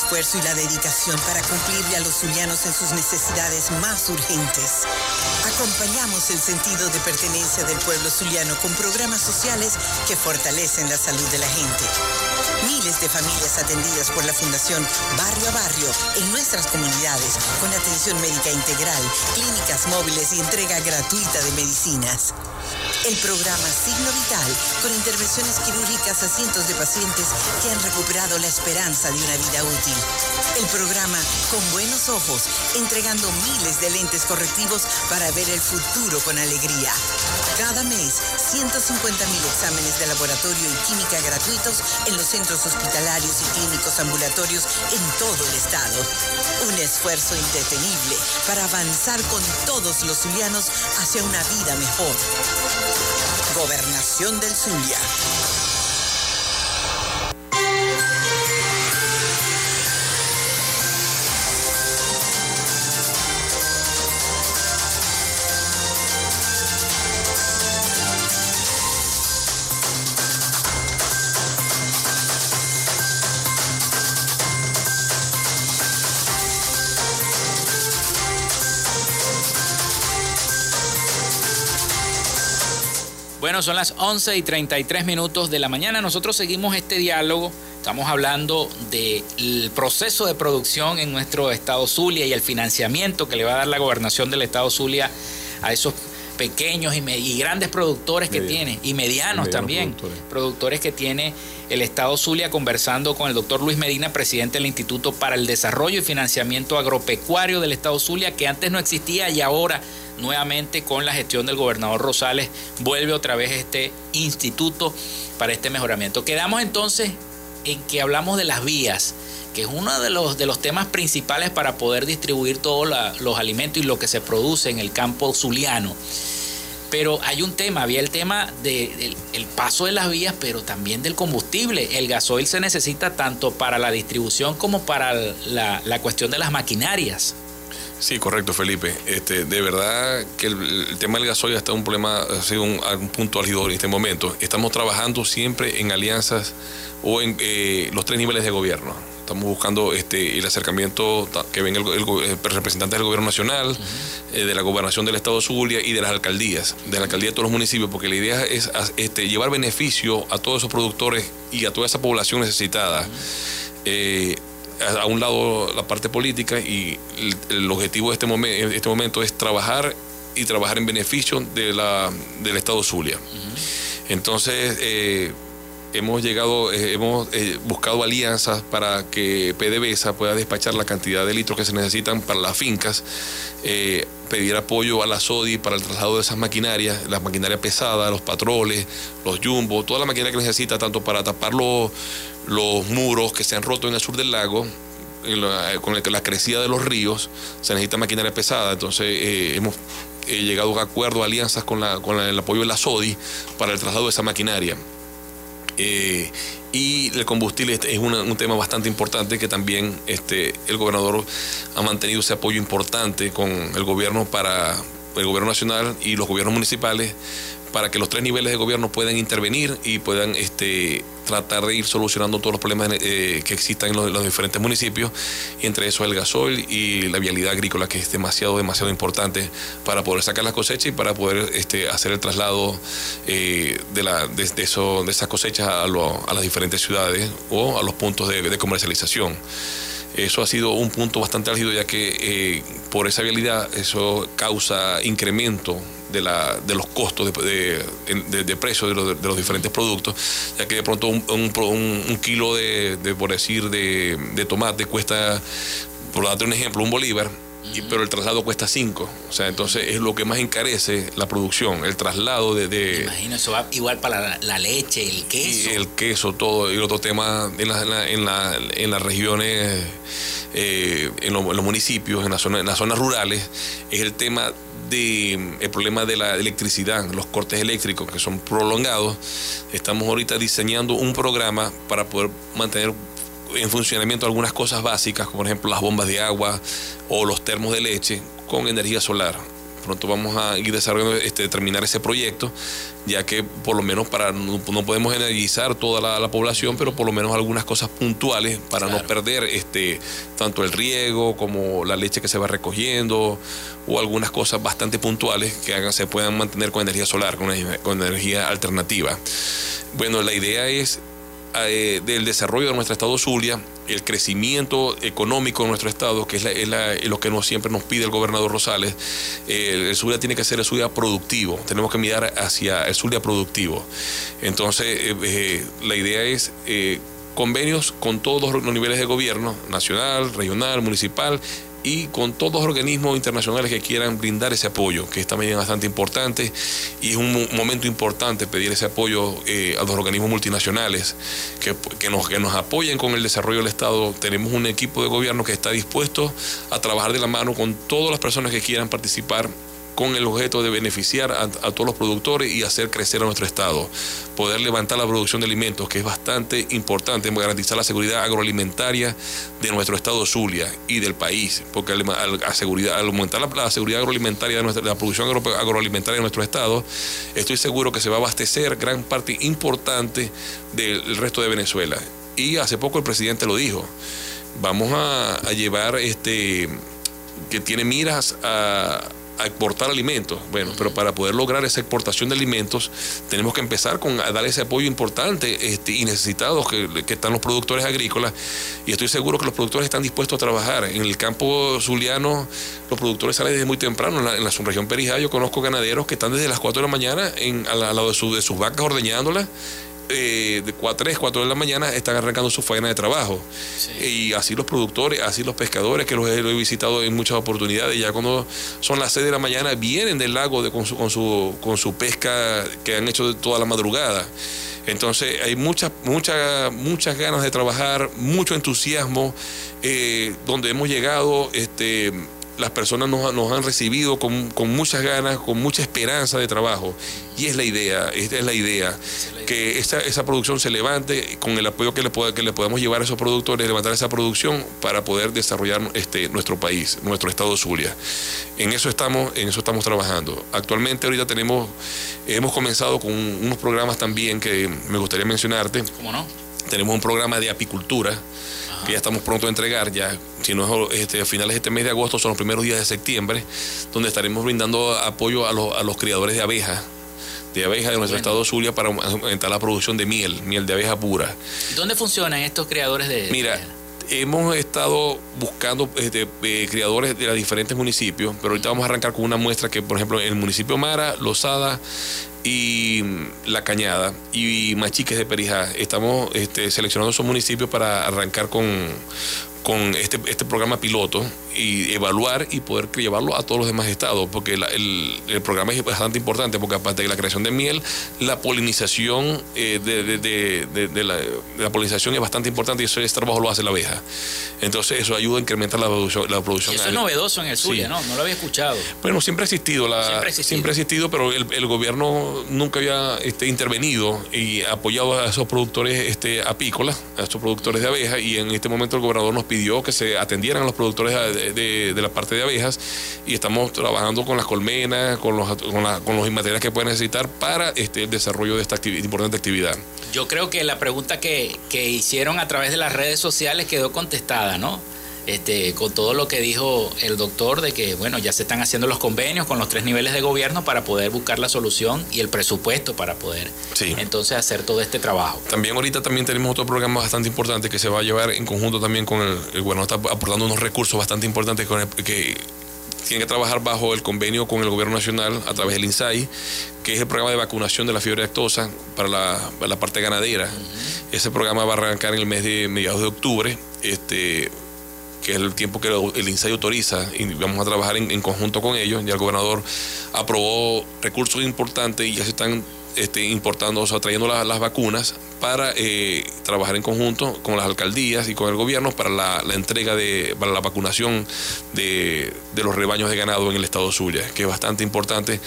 Esfuerzo y la dedicación para cumplirle a los zulianos en sus necesidades más urgentes. Acompañamos el sentido de pertenencia del pueblo zuliano con programas sociales que fortalecen la salud de la gente. Miles de familias atendidas por la Fundación Barrio a Barrio en nuestras comunidades con atención médica integral, clínicas móviles y entrega gratuita de medicinas. El programa Signo Vital, con intervenciones quirúrgicas a cientos de pacientes que han recuperado la esperanza de una vida útil. El programa Con Buenos Ojos, entregando miles de lentes correctivos para ver el futuro con alegría. Cada mes, 150 mil exámenes de laboratorio y química gratuitos en los centros hospitalarios y clínicos ambulatorios en todo el estado. Un esfuerzo indetenible para avanzar con todos los zulianos hacia una vida mejor. Gobernación del Zulia. Bueno, son las 11 y 33 minutos de la mañana. Nosotros seguimos este diálogo. Estamos hablando del proceso de producción en nuestro estado Zulia y el financiamiento que le va a dar la gobernación del estado Zulia a esos pequeños y, y grandes productores que tiene, y medianos, también, productores. productores que tiene el Estado Zulia, conversando con el doctor Luis Medina, presidente del Instituto para el Desarrollo y Financiamiento Agropecuario del Estado Zulia, que antes no existía y ahora nuevamente con la gestión del gobernador Rosales vuelve otra vez este instituto para este mejoramiento. Quedamos entonces en que hablamos de las vías, que es uno de los, de los temas principales para poder distribuir todos los alimentos y lo que se produce en el campo zuliano. Pero hay un tema, había el tema del de, paso de las vías, pero también del combustible. El gasoil se necesita tanto para la distribución como para la, la cuestión de las maquinarias. Sí, correcto, Felipe. Este, de verdad que el, el tema del gasoil está un problema, ha sido un, un punto álgido en este momento. Estamos trabajando siempre en alianzas o en eh, los tres niveles de gobierno. Estamos buscando este, el acercamiento que ven el, el, el representante del gobierno nacional, uh -huh. eh, de la gobernación del estado Zulia y de las alcaldías, de la alcaldía de todos los municipios, porque la idea es este, llevar beneficio a todos esos productores y a toda esa población necesitada. Uh -huh. eh, a un lado la parte política y el, el objetivo de este, momen, este momento es trabajar y trabajar en beneficio de la, del Estado Zulia. Uh -huh. Entonces, eh, hemos llegado, eh, hemos eh, buscado alianzas para que PDVSA pueda despachar la cantidad de litros que se necesitan para las fincas, eh, pedir apoyo a la SODI para el traslado de esas maquinarias, las maquinarias pesadas, los patroles, los jumbos, toda la maquinaria que necesita tanto para tapar los, los muros que se han roto en el sur del lago, con la crecida de los ríos, se necesita maquinaria pesada, entonces eh, hemos llegado a acuerdos, alianzas con, el apoyo de la SODI para el traslado de esa maquinaria. Eh, y el combustible es un tema bastante importante que también este, el gobernador ha mantenido ese apoyo importante con el gobierno para el gobierno nacional y los gobiernos municipales para que los tres niveles de gobierno puedan intervenir y puedan este, tratar de ir solucionando todos los problemas eh, que existan en los, diferentes municipios, y entre eso el gasoil y la vialidad agrícola, que es demasiado, demasiado importante para poder sacar las cosechas y para poder este, hacer el traslado eh, de, la, de, eso, de esas cosechas a, las diferentes ciudades o a los puntos de comercialización. Eso ha sido un punto bastante álgido ya que eh, por esa vialidad eso causa incremento de, la, de los costos de, de, precio de los, de los, diferentes productos, ya que de pronto un, un, kilo de, por decir, de, tomate cuesta, por darte un ejemplo, un bolívar, pero el traslado cuesta 5. O sea, entonces es lo que más encarece la producción, el traslado de... de imagino, eso va igual para la, leche, el queso. Y el queso, todo. Y otro tema en, en, la, en las regiones, eh, en, los, municipios, en, en las zonas rurales, es el tema de, el problema de la electricidad, los cortes eléctricos que son prolongados. Estamos ahorita diseñando un programa para poder mantener en funcionamiento algunas cosas básicas, como por ejemplo las bombas de agua o los termos de leche con energía solar. Pronto vamos a ir desarrollando, este, terminar ese proyecto, ya que por lo menos para no, podemos energizar toda la, población, pero por lo menos algunas cosas puntuales para no perder este, tanto el riego como la leche que se va recogiendo o algunas cosas bastante puntuales que hagan, se puedan mantener con energía solar, con, con energía alternativa. Bueno, la idea es eh, del desarrollo de nuestro estado Zulia, el crecimiento económico de nuestro estado, que es, lo que siempre nos pide el gobernador Rosales, eh, el Zulia tiene que ser el Zulia productivo, tenemos que mirar hacia el Zulia productivo. Entonces, eh, la idea es convenios con todos los niveles de gobierno, nacional, regional, municipal, y con todos los organismos internacionales que quieran brindar ese apoyo, que es también bastante importante y es un momento importante pedir ese apoyo eh, a los organismos multinacionales que, que, nos, que nos apoyen con el desarrollo del Estado. Tenemos un equipo de gobierno que está dispuesto a trabajar de la mano con todas las personas que quieran participar con el objeto de beneficiar a, todos los productores y hacer crecer a nuestro Estado. Poder levantar la producción de alimentos, que es bastante importante, garantizar la seguridad agroalimentaria de nuestro Estado Zulia y del país, porque al, aumentar la, seguridad agroalimentaria de, nuestra, la producción agroalimentaria de nuestro Estado, estoy seguro que se va a abastecer gran parte importante del resto de Venezuela. Y hace poco el presidente lo dijo, vamos a, a llevar este que tiene miras a exportar alimentos. Bueno, pero para poder lograr esa exportación de alimentos, tenemos que empezar con a dar ese apoyo importante este, y necesitados que, están los productores agrícolas. Y estoy seguro que los productores están dispuestos a trabajar. En el campo zuliano, los productores salen desde muy temprano. En la, en la subregión Perijá, yo conozco ganaderos que están desde las 4 de la mañana en, al, lado de, de sus vacas ordeñándolas eh, de 4, 3, 4 de la mañana están arrancando su faena de trabajo. Y así los productores, así los pescadores, que los he, visitado en muchas oportunidades, ya cuando son las 6 de la mañana vienen del lago de, con, su, con, su, con su pesca que han hecho toda la madrugada. Entonces hay muchas, muchas, muchas ganas de trabajar, mucho entusiasmo, eh, donde hemos llegado, este las personas nos, han recibido con, muchas ganas, con mucha esperanza de trabajo. Y es la idea, esta es la idea, que esa, esa producción se levante con el apoyo que le, que le podemos llevar a esos productores, levantar esa producción para poder desarrollar este, nuestro país, nuestro estado de Zulia. En eso estamos, en eso estamos trabajando. Actualmente ahorita tenemos, hemos comenzado con unos programas también que me gustaría mencionarte. ¿Cómo no? Tenemos un programa de apicultura que ya estamos pronto a entregar, ya si no es este, a finales de este mes de agosto, son los primeros días de septiembre, donde estaremos brindando apoyo a los, a los criadores de abejas de abejas de nuestro estado Zulia para aumentar la producción de miel, miel de abeja pura. ¿Dónde funcionan estos criadores de Mira, hemos estado buscando este, eh, criadores de los diferentes municipios, pero ahorita vamos a arrancar con una muestra que, por ejemplo, en el municipio Mara, Lozada, y La Cañada y Machiques de Perijá. Estamos este, seleccionando esos municipios para arrancar con, con este, este programa piloto y evaluar y poder llevarlo a todos los demás estados, porque el, el, programa es bastante importante, porque aparte de la creación de miel, la polinización eh, de, de, de, la, la, polinización es bastante importante y ese trabajo lo hace la abeja. Entonces eso ayuda a incrementar la producción. La producción eso es novedoso en el Zulia, ¿no? No lo había escuchado. Bueno, siempre ha existido, la, siempre, ha existido. siempre ha existido, pero el, el, gobierno nunca había este, intervenido y apoyado a esos productores este, apícolas, a esos productores de abeja, y en este momento el gobernador nos pidió que se atendieran a los productores de, la parte de abejas y estamos trabajando con las colmenas, con los, con, los materiales que pueden necesitar para este, el desarrollo de esta importante actividad. Yo creo que la pregunta que, que hicieron a través de las redes sociales quedó contestada, ¿no? Este, con todo lo que dijo el doctor de que bueno ya se están haciendo los convenios con los tres niveles de gobierno para poder buscar la solución y el presupuesto para poder entonces hacer todo este trabajo. También ahorita también tenemos otro programa bastante importante que se va a llevar en conjunto también con el, bueno está aportando unos recursos bastante importantes con que tiene que trabajar bajo el convenio con el gobierno nacional a través del INSAI, que es el programa de vacunación de la fiebre actosa para la, parte ganadera. Ese programa va a arrancar en el mes de mediados de octubre. Este, que es el tiempo que el INSAI autoriza y vamos a trabajar en, conjunto con ellos. Ya el gobernador aprobó recursos importantes y ya se están este, importando, o sea, trayendo las, vacunas para eh, trabajar en conjunto con las alcaldías y con el gobierno para la, entrega de, para la vacunación de, de, los rebaños de ganado en el estado Zulia, que es bastante importante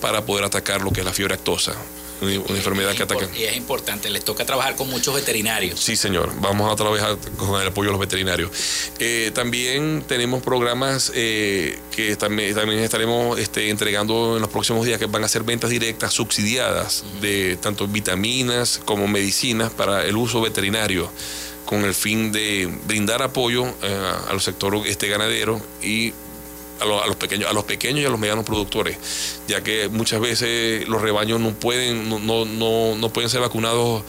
para poder atacar lo que es la fiebre actosa una, enfermedad que ataca. Y es importante, les toca trabajar con muchos veterinarios. Sí, señor, vamos a trabajar con el apoyo de los veterinarios. Eh, también tenemos programas eh, que también, también estaremos este, entregando en los próximos días que van a ser ventas directas subsidiadas de tanto vitaminas como medicinas para el uso veterinario con el fin de brindar apoyo eh, al sector este ganadero y a, los pequeños, a los pequeños y a los medianos productores, ya que muchas veces los rebaños no pueden, no, no, no, pueden ser vacunados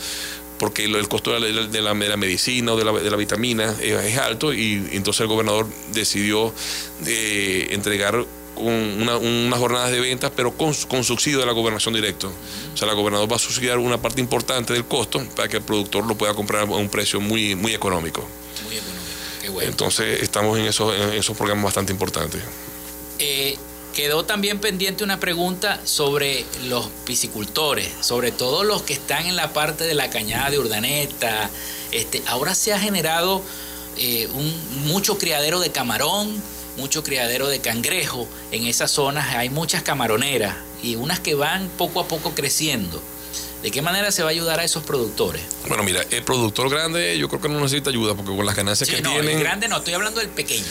porque el costo de la, medicina o de la, de la vitamina es, alto y entonces el gobernador decidió eh, entregar una, unas jornadas de ventas, pero con, con, subsidio de la gobernación directo. O sea, la gobernador va a subsidiar una parte importante del costo para que el productor lo pueda comprar a un precio muy, muy económico. Muy económico. Entonces estamos en esos, en esos programas bastante importantes. Eh, quedó también pendiente una pregunta sobre los piscicultores, sobre todo los que están en la parte de la cañada de Urdaneta. Este, ahora se ha generado eh, un, mucho criadero de camarón, mucho criadero de cangrejo. En esas zonas hay muchas camaroneras y unas que van poco a poco creciendo. ¿De qué manera se va a ayudar a esos productores? Bueno, mira, el productor grande yo creo que no necesita ayuda porque con las ganancias que no, tienen... El grande no, estoy hablando del pequeño.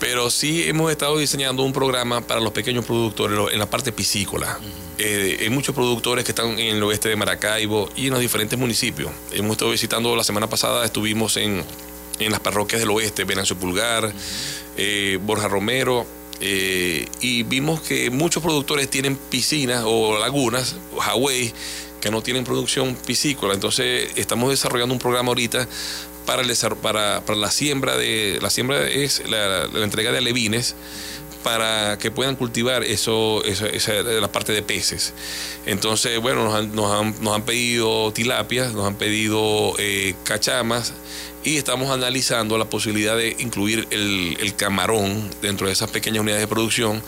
Pero sí hemos estado diseñando un programa para los pequeños productores en la parte piscícola. Eh, hay muchos productores que están en el oeste de Maracaibo y en los diferentes municipios. Hemos estado visitando la semana pasada, estuvimos en, las parroquias del oeste, Venancio Pulgar, eh, Borja Romero, eh, y vimos que muchos productores tienen piscinas o lagunas, o Hawaii, que no tienen producción piscícola. Entonces estamos desarrollando un programa ahorita para, para, para la siembra de la siembra es la, entrega de alevines para que puedan cultivar eso, esa, la parte de peces. Entonces, bueno, nos han, nos han, nos han pedido tilapias, nos han pedido eh, cachamas, y estamos analizando la posibilidad de incluir el, camarón dentro de esas pequeñas unidades de producción,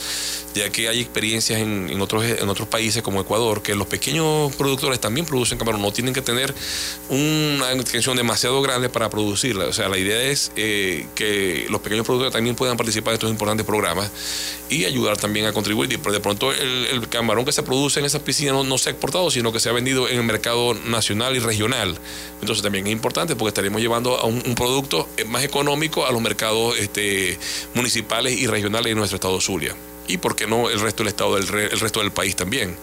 ya que hay experiencias en, otros, en otros países como Ecuador, que los pequeños productores también producen camarón, no tienen que tener una intención demasiado grande para producirla. O sea, la idea es eh, que los pequeños productores también puedan participar de estos importantes programas y ayudar también a contribuir. Y de pronto el, camarón que se produce en esas piscinas no, no se ha exportado, sino que se ha vendido en el mercado nacional y regional. Entonces también es importante porque estaremos llevando a un, producto más económico a los mercados este, municipales y regionales de nuestro estado Zulia y por qué no el resto del estado del el resto del país también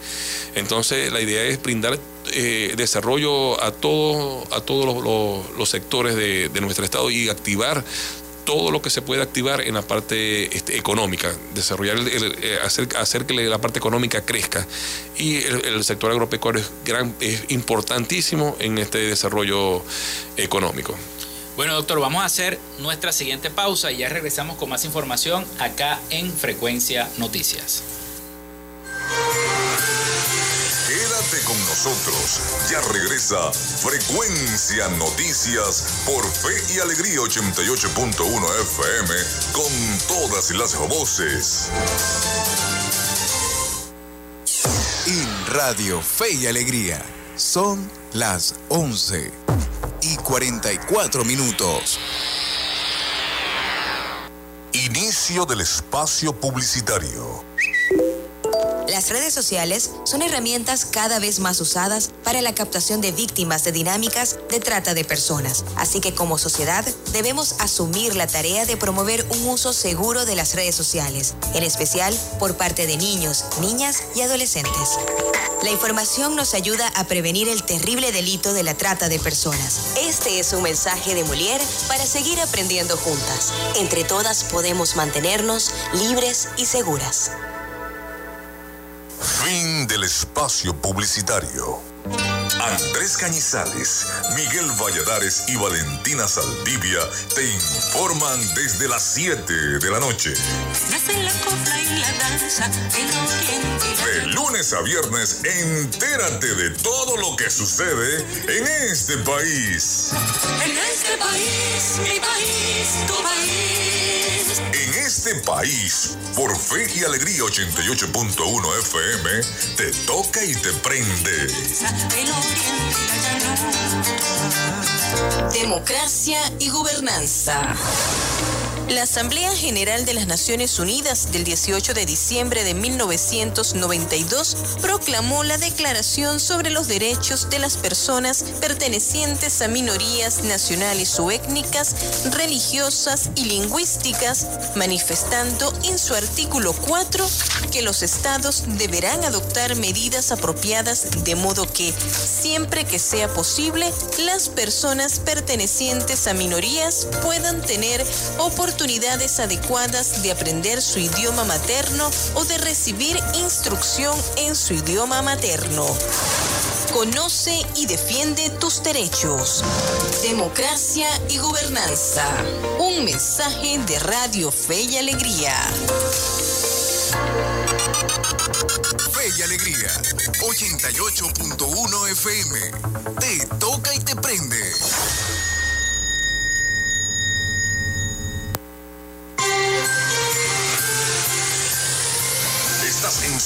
entonces la idea es brindar eh, desarrollo a todos a todos los, sectores de, nuestro estado y activar todo lo que se puede activar en la parte este, económica, desarrollar, eh, hacer, hacer que la parte económica crezca. Y el, sector agropecuario es, gran, es importantísimo en este desarrollo económico. Bueno, doctor, vamos a hacer nuestra siguiente pausa y ya regresamos con más información acá en Frecuencia Noticias. Quédate con nosotros. Ya regresa Frecuencia Noticias por Fe y Alegría 88.1 FM con todas las voces. En Radio Fe y Alegría son las 11 y 44 minutos. Inicio del espacio publicitario Las redes sociales son herramientas cada vez más usadas para la captación de víctimas de dinámicas de trata de personas. Así que como sociedad debemos asumir la tarea de promover un uso seguro de las redes sociales, en especial por parte de niños, niñas y adolescentes. La información nos ayuda a prevenir el terrible delito de la trata de personas. Este es un mensaje de Molière para seguir aprendiendo juntas. Entre todas podemos mantenernos libres y seguras. Fin del espacio publicitario. Andrés Cañizales, Miguel Valladares y Valentina Saldivia te informan desde las 7 de la noche. De lunes a viernes, entérate de todo lo que sucede en este país. En este país, mi país, tu país. En este país, por Fe y Alegría 88.1 FM, te toca y te prende. Democracia y gobernanza. La Asamblea General de las Naciones Unidas del 18 de diciembre de 1992 proclamó la Declaración sobre los Derechos de las Personas pertenecientes a minorías nacionales o étnicas, religiosas y lingüísticas, manifestando en su artículo 4 que los estados deberán adoptar medidas apropiadas de modo que, siempre que sea posible, las personas pertenecientes a minorías puedan tener oportunidades oportunidades adecuadas de aprender su idioma materno o de recibir instrucción en su idioma materno. Conoce y defiende tus derechos. Democracia y gobernanza. Un mensaje de Radio Fe y Alegría. Fe y Alegría, 88.1 FM. Te toca y te prende.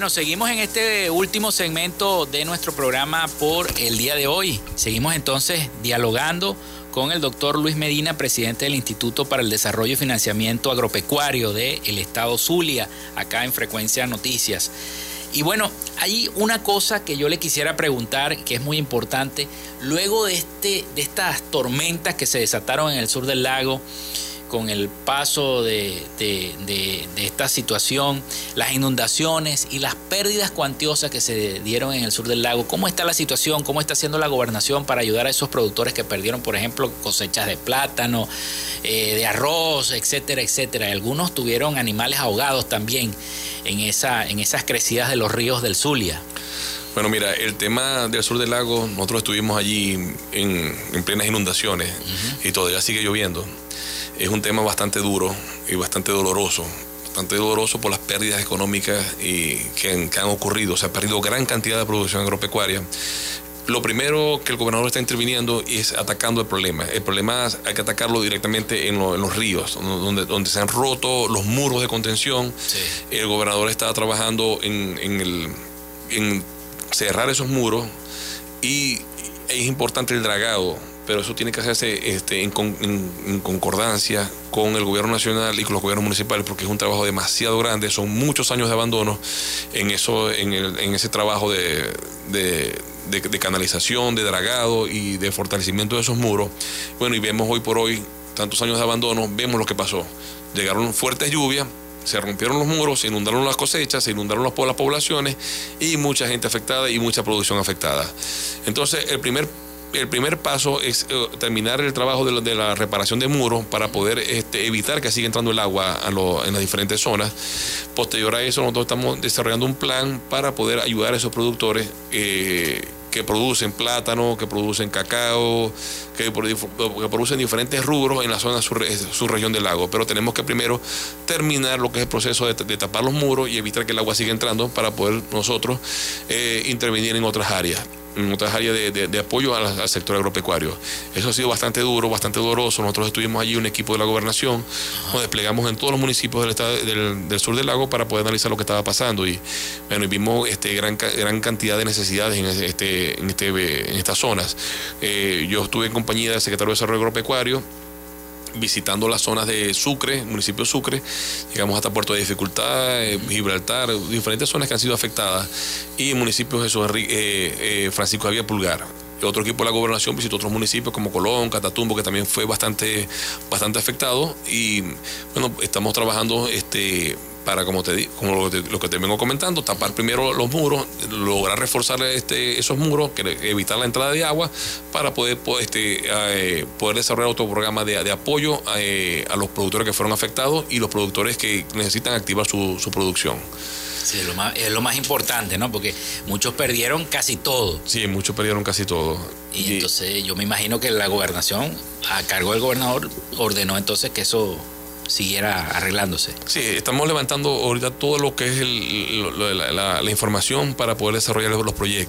Bueno, seguimos en este último segmento de nuestro programa por el día de hoy. Seguimos entonces dialogando con el doctor Luis Medina, presidente del Instituto para el Desarrollo y Financiamiento Agropecuario del Estado Zulia, acá en Frecuencia Noticias. Y bueno, hay una cosa que yo le quisiera preguntar que es muy importante. Luego de, este, de estas tormentas que se desataron en el sur del lago, con el paso de, de, de, de, esta situación, las inundaciones y las pérdidas cuantiosas que se dieron en el sur del lago. ¿Cómo está la situación? ¿Cómo está haciendo la gobernación para ayudar a esos productores que perdieron, por ejemplo, cosechas de plátano, eh, de arroz, etcétera, etcétera? Algunos tuvieron animales ahogados también en, esa, en esas crecidas de los ríos del Zulia. Bueno, mira, el tema del sur del lago, nosotros estuvimos allí en, en plenas inundaciones uh -huh. y todavía sigue lloviendo es un tema bastante duro y bastante doloroso. Bastante doloroso por las pérdidas económicas y que, han, que han ocurrido. Se ha perdido gran cantidad de producción agropecuaria. Lo primero que el gobernador está interviniendo es atacando el problema. El problema hay que atacarlo directamente en, lo, en los ríos, donde, donde, se han roto los muros de contención. Sí. El gobernador está trabajando en, en, el, en cerrar esos muros y es importante el dragado pero eso tiene que hacerse este, en, concordancia con el gobierno nacional y con los gobiernos municipales, porque es un trabajo demasiado grande, son muchos años de abandono en, eso, en, el, ese trabajo de, de, canalización, de dragado y de fortalecimiento de esos muros. Bueno, y vemos hoy por hoy, tantos años de abandono, vemos lo que pasó. Llegaron fuertes lluvias, se rompieron los muros, se inundaron las cosechas, se inundaron las poblaciones y mucha gente afectada y mucha producción afectada. Entonces, el primer el primer paso es eh, terminar el trabajo de la, reparación de muros para poder este, evitar que siga entrando el agua a en las diferentes zonas. Posterior a eso, nosotros estamos desarrollando un plan para poder ayudar a esos productores eh, que producen plátano, que producen cacao, que, producen diferentes rubros en la zona sur, región del lago. Pero tenemos que primero terminar lo que es el proceso de, tapar los muros y evitar que el agua siga entrando para poder nosotros eh, intervenir en otras áreas en otras áreas de, apoyo al, sector agropecuario. Eso ha sido bastante duro, bastante doloroso. Nosotros estuvimos allí, un equipo de la gobernación, nos desplegamos en todos los municipios del, estado, del, sur del lago para poder analizar lo que estaba pasando y bueno, vimos este, gran, gran cantidad de necesidades en, este, en, este, en estas zonas. Eh, yo estuve en compañía del secretario de Desarrollo Agropecuario visitando las zonas de Sucre, municipio de Sucre, llegamos hasta Puerto de Dificultad, eh, Gibraltar, diferentes zonas que han sido afectadas, y municipio Jesús eh, eh, Francisco Javier Pulgar. Otro equipo de la gobernación visitó otros municipios como Colón, Catatumbo, que también fue bastante, bastante afectado. Y bueno, estamos trabajando este, para, como, te, como lo, que te vengo comentando, tapar primero los muros, lograr reforzar este, esos muros, evitar la entrada de agua para poder, este, eh, poder desarrollar otro programa de, apoyo eh, a, los productores que fueron afectados y los productores que necesitan activar su, producción. Sí, es lo, más, es lo más importante, ¿no? Porque muchos perdieron casi todo. Sí, muchos perdieron casi todo. y entonces yo me imagino que la gobernación, a cargo del gobernador, ordenó entonces que eso siguiera arreglándose. Sí, estamos levantando ahorita todo lo que es la, la información para poder desarrollar los proyectos.